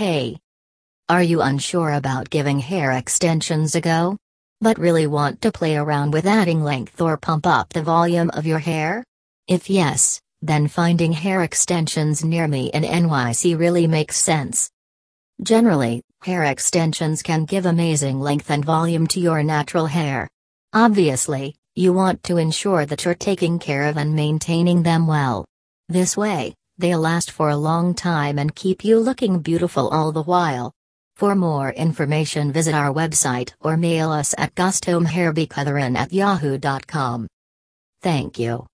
Hey! Are you unsure about giving hair extensions a go? But really want to play around with adding length or pump up the volume of your hair? If yes, then finding hair extensions near me in NYC really makes sense. Generally, hair extensions can give amazing length and volume to your natural hair. Obviously, you want to ensure that you're taking care of and maintaining them well. This way, they'll last for a long time and keep you looking beautiful all the while. For more information visit our website or mail us at gustomehairbecutterin at yahoo.com. Thank you.